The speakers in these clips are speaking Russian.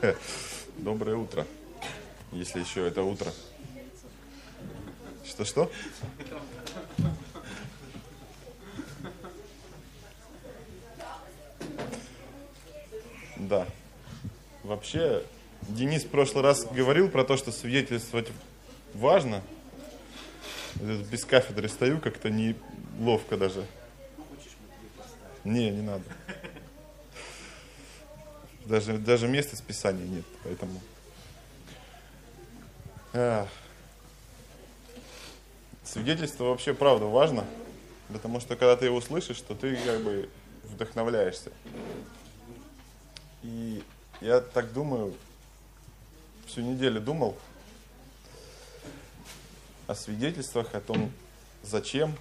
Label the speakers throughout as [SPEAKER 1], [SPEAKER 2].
[SPEAKER 1] Доброе утро, если еще это утро. Что-что? Да. Вообще, Денис в прошлый раз говорил про то, что свидетельствовать важно. Без кафедры стою, как-то неловко даже. Не, не надо. Даже, даже места списания нет, поэтому... Ах. Свидетельство вообще правда важно, потому что когда ты его слышишь, то ты как бы вдохновляешься. И я так думаю, всю неделю думал о свидетельствах, о том, зачем,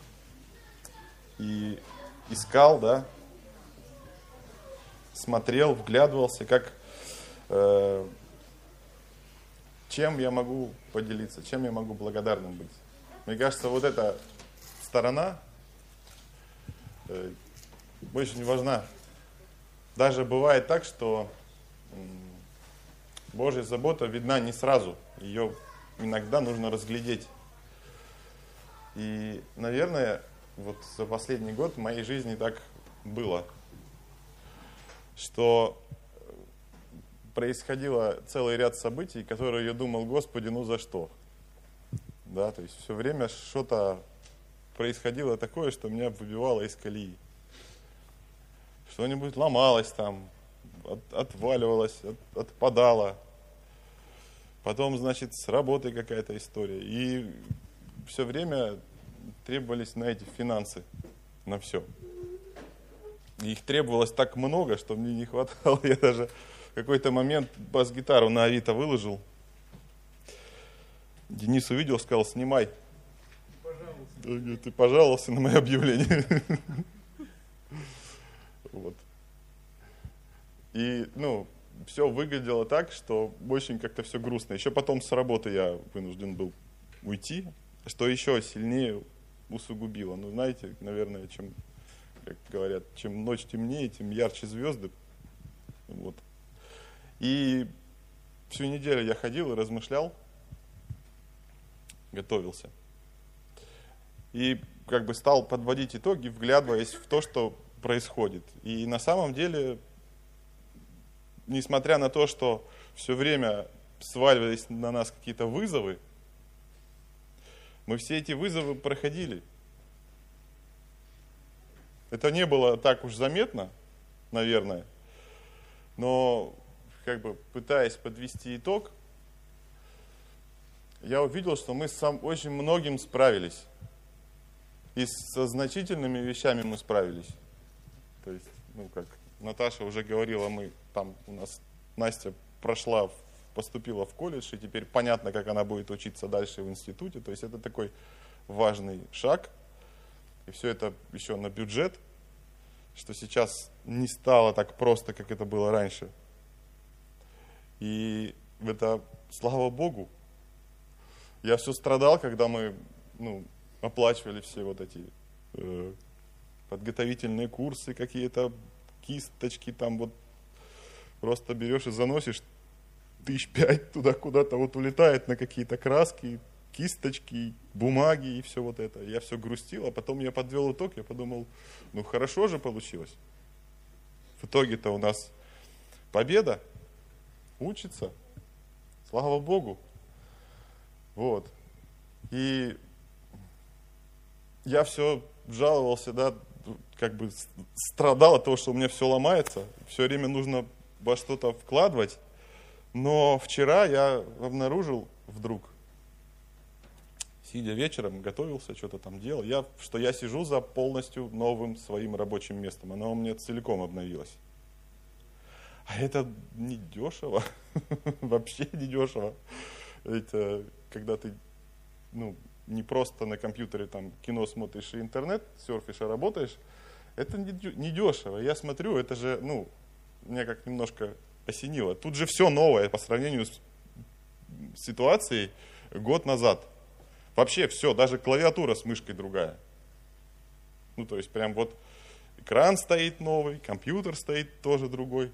[SPEAKER 1] и искал, да, смотрел, вглядывался, как, э, чем я могу поделиться, чем я могу благодарным быть. Мне кажется, вот эта сторона э, очень важна. Даже бывает так, что Божья забота видна не сразу. Ее иногда нужно разглядеть. И, наверное, вот за последний год в моей жизни так было, что происходило целый ряд событий, которые я думал, Господи, ну за что? Да, то есть все время что-то происходило такое, что меня выбивало из колеи. Что-нибудь ломалось там, от, отваливалось, от, отпадало. Потом, значит, с работой какая-то история. И все время требовались на эти финансы, на все. Их требовалось так много, что мне не хватало. Я даже в какой-то момент бас-гитару на Авито выложил. Денис увидел, сказал, снимай. Пожалуйста. Ты пожаловался на мое объявление. Вот. И, ну, все выглядело так, что очень как-то все грустно. Еще потом с работы я вынужден был уйти, что еще сильнее усугубило. Ну, знаете, наверное, чем, как говорят, чем ночь темнее, тем ярче звезды. Вот. И всю неделю я ходил и размышлял, готовился. И как бы стал подводить итоги, вглядываясь в то, что происходит. И на самом деле несмотря на то, что все время сваливались на нас какие-то вызовы, мы все эти вызовы проходили. Это не было так уж заметно, наверное, но как бы пытаясь подвести итог, я увидел, что мы сам очень многим справились. И со значительными вещами мы справились. То есть, ну как Наташа уже говорила, мы там у нас Настя прошла, поступила в колледж, и теперь понятно, как она будет учиться дальше в институте. То есть это такой важный шаг. И все это еще на бюджет, что сейчас не стало так просто, как это было раньше. И это, слава Богу, я все страдал, когда мы ну, оплачивали все вот эти э, подготовительные курсы, какие-то кисточки там вот просто берешь и заносишь тысяч пять туда куда-то вот улетает на какие-то краски, кисточки, бумаги и все вот это. Я все грустил, а потом я подвел итог, я подумал, ну хорошо же получилось. В итоге-то у нас победа, учится, слава Богу. Вот. И я все жаловался, да, как бы страдал от того, что у меня все ломается, все время нужно во что-то вкладывать. Но вчера я обнаружил вдруг, сидя вечером, готовился, что-то там делал, я, что я сижу за полностью новым своим рабочим местом. Оно у меня целиком обновилось. А это не дешево, вообще не дешево. Это когда ты ну, не просто на компьютере там кино смотришь и интернет серфишь, а работаешь, это не дешево. Я смотрю, это же, ну, меня как немножко осенило. Тут же все новое по сравнению с ситуацией год назад. Вообще все, даже клавиатура с мышкой другая. Ну, то есть прям вот экран стоит новый, компьютер стоит тоже другой.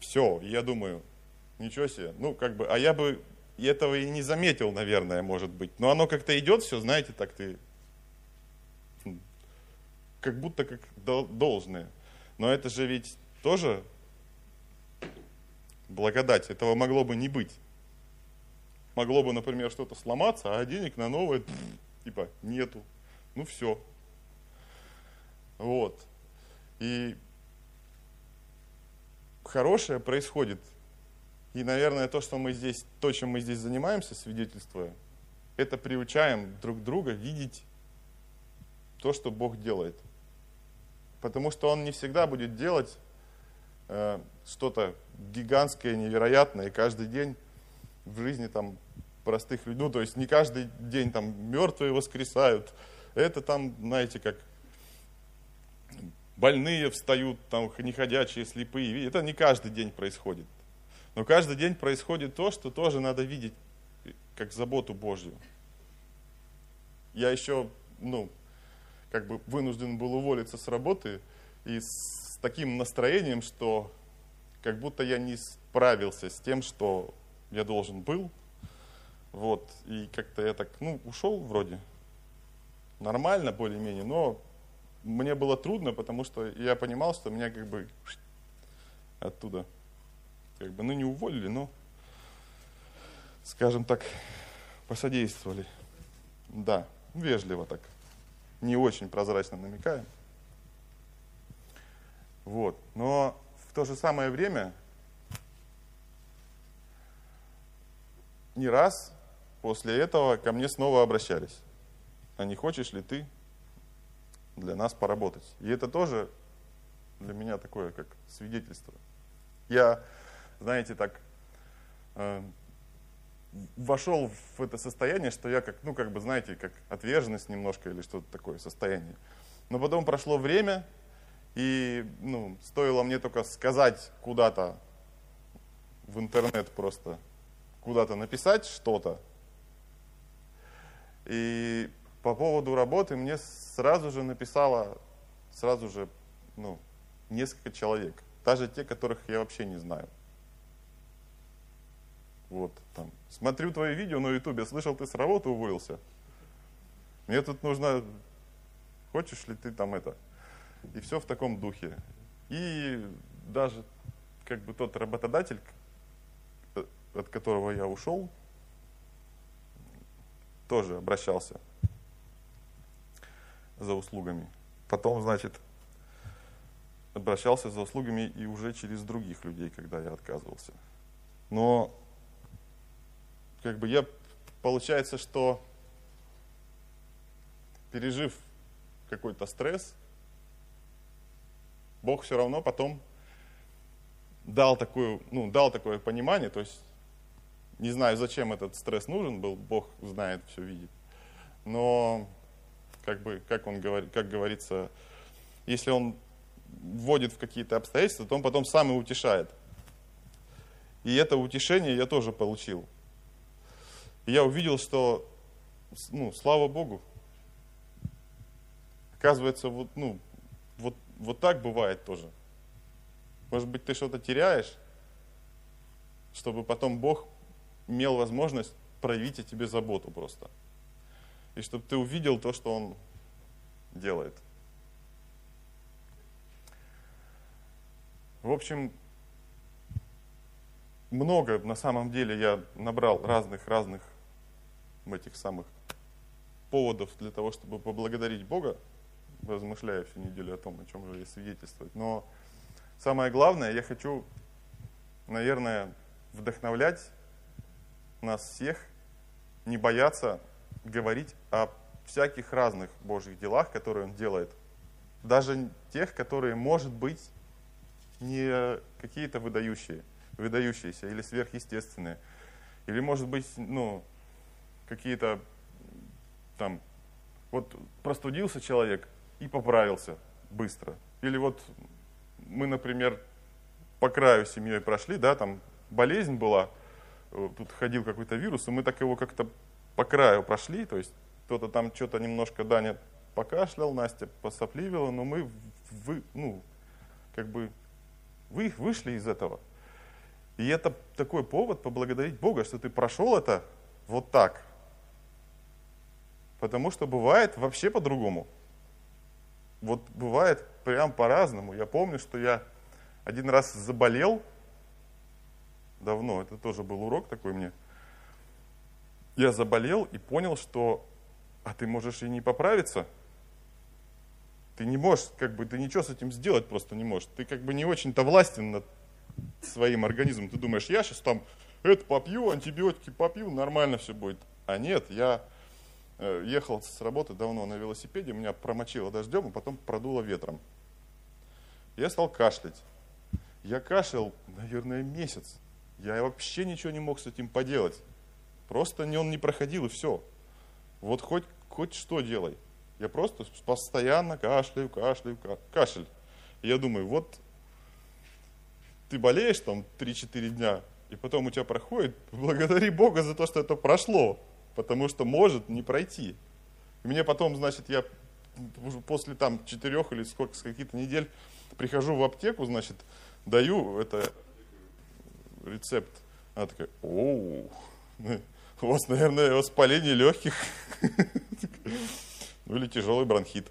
[SPEAKER 1] Все, я думаю, ничего себе. Ну, как бы, а я бы этого и не заметил, наверное, может быть. Но оно как-то идет все, знаете, так ты, как будто как должное. Но это же ведь тоже благодать. Этого могло бы не быть. Могло бы, например, что-то сломаться, а денег на новое, типа, нету. Ну все. Вот. И хорошее происходит. И, наверное, то, что мы здесь, то, чем мы здесь занимаемся, свидетельствуя, это приучаем друг друга видеть то, что Бог делает. Потому что Он не всегда будет делать э, что-то гигантское, невероятное, каждый день в жизни там простых людей, ну, то есть не каждый день там мертвые воскресают, это там, знаете, как больные встают, там неходячие, слепые, это не каждый день происходит. Но каждый день происходит то, что тоже надо видеть как заботу Божью. Я еще, ну, как бы вынужден был уволиться с работы и с таким настроением, что как будто я не справился с тем, что я должен был. Вот, и как-то я так, ну, ушел вроде нормально более-менее, но мне было трудно, потому что я понимал, что меня как бы оттуда, как бы, ну, не уволили, но, скажем так, посодействовали. Да, вежливо так, не очень прозрачно намекаем. Вот, но в то же самое время не раз после этого ко мне снова обращались. А не хочешь ли ты для нас поработать? И это тоже для меня такое, как свидетельство. Я, знаете, так э, вошел в это состояние, что я как, ну, как бы, знаете, как отверженность немножко или что-то такое состояние. Но потом прошло время, и ну, стоило мне только сказать куда-то в интернет просто, куда-то написать что-то. И по поводу работы мне сразу же написало, сразу же, ну, несколько человек. Даже те, которых я вообще не знаю. Вот, там, смотрю твои видео на ютубе, слышал, ты с работы уволился. Мне тут нужно, хочешь ли ты там это, и все в таком духе. И даже как бы тот работодатель, от которого я ушел, тоже обращался за услугами. Потом, значит, обращался за услугами и уже через других людей, когда я отказывался. Но как бы я, получается, что пережив какой-то стресс, Бог все равно потом дал, такую, ну, дал такое понимание, то есть не знаю, зачем этот стресс нужен был, Бог знает, все видит. Но, как бы, как он говорит, как говорится, если он вводит в какие-то обстоятельства, то он потом сам и утешает. И это утешение я тоже получил. И я увидел, что, ну, слава Богу, оказывается, вот, ну, вот вот так бывает тоже. Может быть, ты что-то теряешь, чтобы потом Бог имел возможность проявить о тебе заботу просто. И чтобы ты увидел то, что Он делает. В общем, много на самом деле я набрал разных-разных этих самых поводов для того, чтобы поблагодарить Бога размышляя всю неделю о том, о чем же ей свидетельствовать. Но самое главное, я хочу, наверное, вдохновлять нас всех, не бояться говорить о всяких разных Божьих делах, которые Он делает. Даже тех, которые, может быть, не какие-то выдающие, выдающиеся или сверхъестественные. Или, может быть, ну, какие-то там, вот простудился человек, и поправился быстро. Или вот мы, например, по краю семьей прошли, да, там болезнь была, тут ходил какой-то вирус, и мы так его как-то по краю прошли, то есть кто-то там что-то немножко Даня покашлял, Настя посопливила, но мы, вы, ну, как бы, вы, вышли из этого. И это такой повод поблагодарить Бога, что ты прошел это вот так. Потому что бывает вообще по-другому. Вот бывает прям по-разному. Я помню, что я один раз заболел, давно, это тоже был урок такой мне. Я заболел и понял, что а ты можешь и не поправиться. Ты не можешь, как бы, ты ничего с этим сделать просто не можешь. Ты как бы не очень-то властен над своим организмом. Ты думаешь, я сейчас там это попью, антибиотики попью, нормально все будет. А нет, я э, ехал с работы давно на велосипеде, меня промочило дождем, а потом продуло ветром. Я стал кашлять. Я кашлял, наверное, месяц. Я вообще ничего не мог с этим поделать. Просто он не проходил и все. Вот хоть, хоть что делай. Я просто постоянно кашляю, кашляю, кашель. Я думаю, вот ты болеешь там 3-4 дня, и потом у тебя проходит, благодари Бога за то, что это прошло, потому что может не пройти. И мне потом, значит, я после там четырех или сколько, с каких-то недель прихожу в аптеку, значит, даю это рецепт. Она такая, оу, у вас, наверное, воспаление легких. Ну или тяжелый бронхит.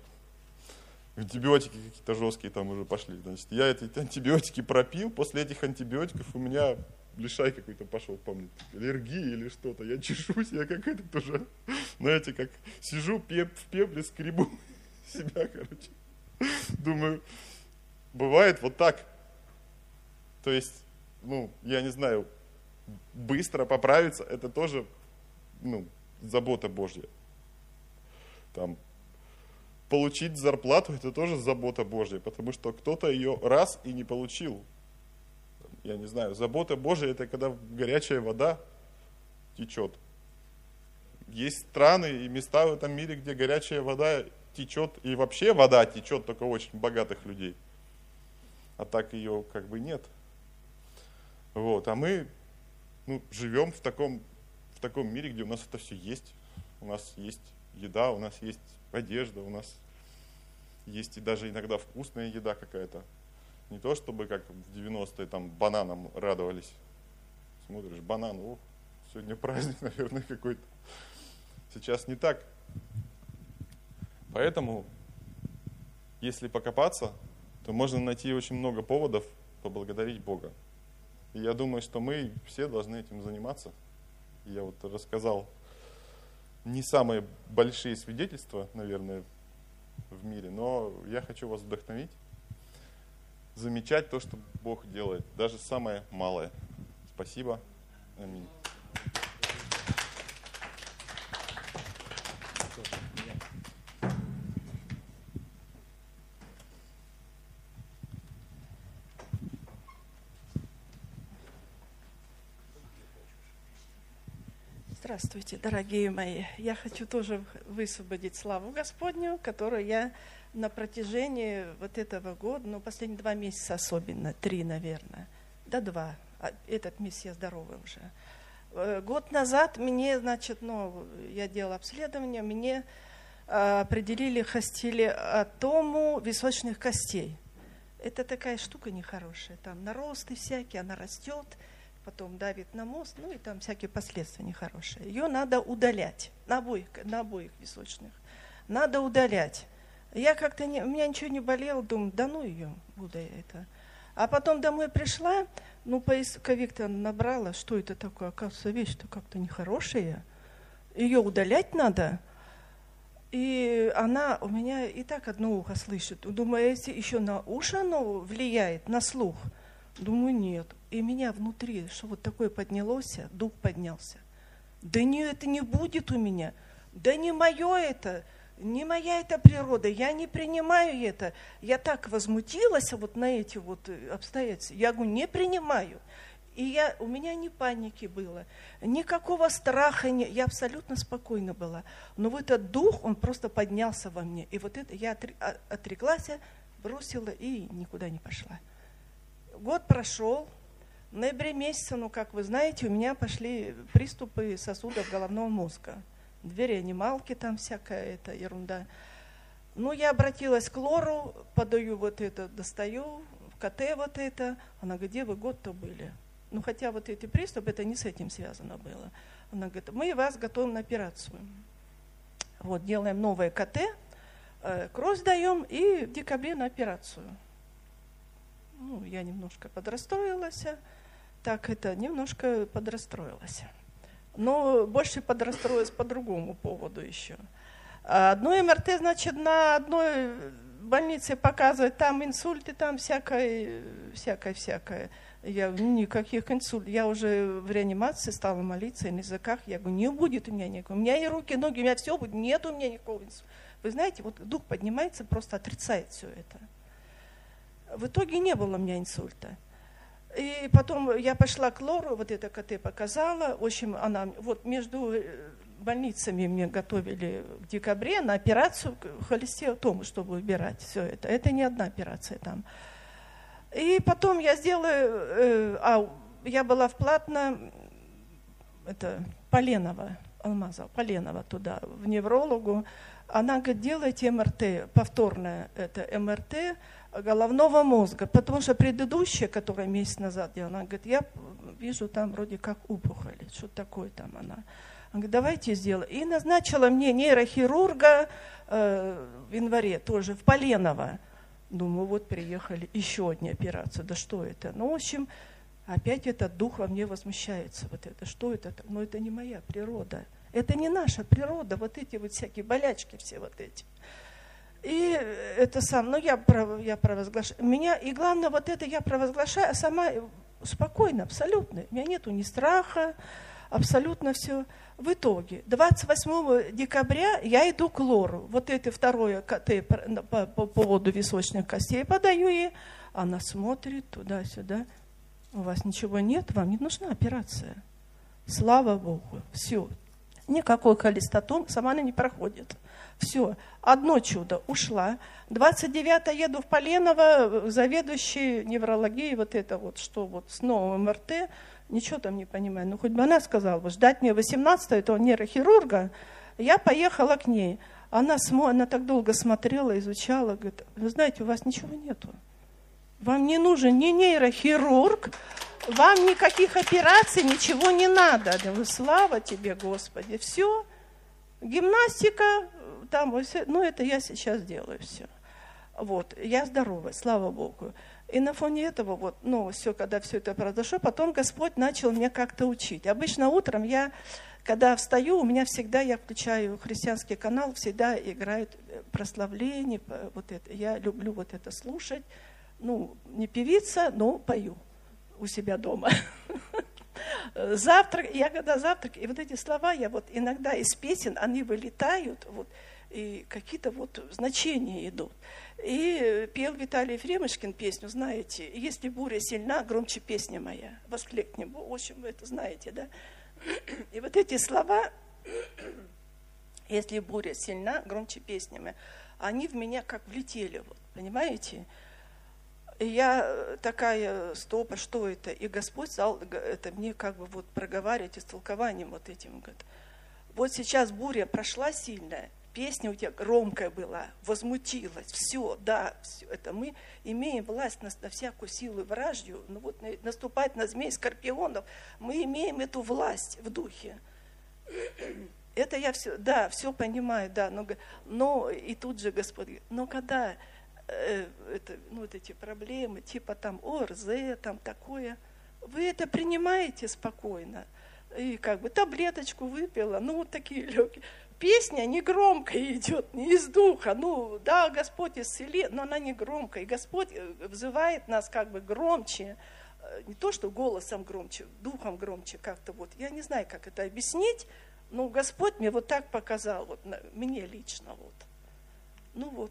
[SPEAKER 1] Антибиотики какие-то жесткие там уже пошли. Значит, я эти антибиотики пропил, после этих антибиотиков у меня лишай какой-то пошел, помню, аллергия или что-то. Я чешусь, я как этот уже, знаете, как сижу пеп, в пепле, скребу себя, короче. Думаю, бывает вот так. То есть, ну, я не знаю, быстро поправиться, это тоже, ну, забота Божья. Там, получить зарплату, это тоже забота Божья, потому что кто-то ее раз и не получил. Я не знаю, забота Божья, это когда горячая вода течет. Есть страны и места в этом мире, где горячая вода течет, и вообще вода течет только очень богатых людей. А так ее как бы нет. Вот, а мы ну, живем в таком, в таком мире, где у нас это все есть. У нас есть еда, у нас есть одежда, у нас есть и даже иногда вкусная еда какая-то. Не то, чтобы как в 90-е там бананом радовались. Смотришь, банан, о, сегодня праздник, наверное, какой-то. Сейчас не так. Поэтому, если покопаться, то можно найти очень много поводов поблагодарить Бога. И я думаю, что мы все должны этим заниматься. Я вот рассказал не самые большие свидетельства, наверное, в мире, но я хочу вас вдохновить, замечать то, что Бог делает, даже самое малое. Спасибо. Аминь.
[SPEAKER 2] Здравствуйте, дорогие мои. Я хочу тоже высвободить славу Господню, которую я на протяжении вот этого года, ну, последние два месяца особенно, три, наверное, да два, а этот месяц я здоровый уже. Э, год назад мне, значит, ну, я делала обследование, мне а, определили хостилиотому височных костей. Это такая штука нехорошая, там наросты всякие, она растет, потом давит на мозг, ну и там всякие последствия нехорошие. Ее надо удалять на обоих, на обоих височных. Надо удалять. Я как-то, не, у меня ничего не болело, думаю, да ну ее, буду я это. А потом домой пришла, ну, поисковик-то набрала, что это такое, оказывается, вещь-то как-то нехорошая. Ее удалять надо. И она у меня и так одно ухо слышит. Думаю, а если еще на уши оно влияет, на слух? Думаю, нет и меня внутри, что вот такое поднялось, дух поднялся. Да не, это не будет у меня. Да не мое это, не моя эта природа, я не принимаю это. Я так возмутилась вот на эти вот обстоятельства. Я говорю, не принимаю. И я, у меня ни паники было, никакого страха, не, я абсолютно спокойна была. Но вот этот дух, он просто поднялся во мне. И вот это я а, отреклась, бросила и никуда не пошла. Год прошел, в ноябре месяце, ну, как вы знаете, у меня пошли приступы сосудов головного мозга. Две реанималки там всякая эта ерунда. Ну, я обратилась к Лору, подаю вот это, достаю, в КТ вот это. Она говорит, где вы год-то были? Ну, хотя вот эти приступы, это не с этим связано было. Она говорит, мы вас готовим на операцию. Вот, делаем новое КТ, э, кровь даем и в декабре на операцию. Ну, я немножко подрастроилась, так это, немножко подрастроилась. Но больше подрастроилась по другому поводу еще. Одно МРТ, значит, на одной больнице показывает, там инсульты, там всякое, всякое, всякое. Я никаких инсультов. Я уже в реанимации стала молиться и на языках. Я говорю, не будет у меня никакого. У меня и руки, и ноги, у меня все будет. Нет у меня никакого инсульта. Вы знаете, вот дух поднимается, просто отрицает все это. В итоге не было у меня инсульта. И потом я пошла к Лору, вот это КТ показала. В общем, она вот между э, больницами мне готовили в декабре на операцию холестерол, чтобы убирать все это. Это не одна операция там. И потом я сделала, э, а я была в платно, это Поленова, Алмаза, Поленова туда, в неврологу. Она говорит, делайте МРТ, повторное это МРТ, головного мозга, потому что предыдущая, которая месяц назад она говорит, я вижу там вроде как опухоль, что такое там она. Она говорит, давайте сделаем. И назначила мне нейрохирурга э, в январе тоже, в Поленово. Думаю, вот приехали, еще одни операции, да что это? Ну, в общем, опять этот дух во мне возмущается. Вот это, что это? Но это не моя природа. Это не наша природа, вот эти вот всякие болячки все вот эти. И это сам, ну я, я провозглашаю. Меня, и главное, вот это я провозглашаю, а сама спокойно, абсолютно. У меня нету ни страха, абсолютно все. В итоге, 28 декабря я иду к Лору. Вот это второе КТ по, по поводу височных костей подаю ей. Она смотрит туда-сюда. У вас ничего нет, вам не нужна операция. Слава Богу, все. Никакой холестатом, сама она не проходит. Все, одно чудо, ушла. 29 еду в Поленово, заведующий неврологией, вот это вот, что вот с новым МРТ, ничего там не понимаю. Ну, хоть бы она сказала, ждать мне 18 этого нейрохирурга. Я поехала к ней. Она, смо... она так долго смотрела, изучала, говорит, вы знаете, у вас ничего нету. Вам не нужен ни нейрохирург, вам никаких операций, ничего не надо. Слава тебе, Господи, все. Гимнастика, там, ну это я сейчас делаю все. Вот, я здорова, слава Богу. И на фоне этого, вот, ну, все, когда все это произошло, потом Господь начал меня как-то учить. Обычно утром я, когда встаю, у меня всегда, я включаю христианский канал, всегда играет э, прославление, вот это. Я люблю вот это слушать. Ну, не певица, но пою у себя дома. Завтрак, я когда завтрак, и вот эти слова, я вот иногда из песен, они вылетают, вот, и какие-то вот значения идут. И пел Виталий Ефремушкин песню, знаете, «Если буря сильна, громче песня моя». Воскликнем. В общем, вы это знаете, да? И вот эти слова, «Если буря сильна, громче песня моя», они в меня как влетели, вот, понимаете? И я такая, стоп, а что это? И Господь стал это мне как бы вот проговаривать истолкованием вот этим. Говорит, вот сейчас буря прошла сильная, песня у тебя громкая была, возмутилась, все, да, все это мы имеем власть на, на всякую силу и вражью, ну вот наступать на змей скорпионов, мы имеем эту власть в духе. Это я все, да, все понимаю, да, но, но и тут же Господь, но когда э, это, ну, вот эти проблемы, типа там ОРЗ, там такое, вы это принимаете спокойно, и как бы таблеточку выпила, ну вот такие легкие песня не громко идет, не из духа. Ну, да, Господь исцелит, но она не громкая. И Господь э, взывает нас как бы громче, э, не то, что голосом громче, духом громче как-то вот. Я не знаю, как это объяснить, но Господь мне вот так показал, вот мне лично вот. Ну вот.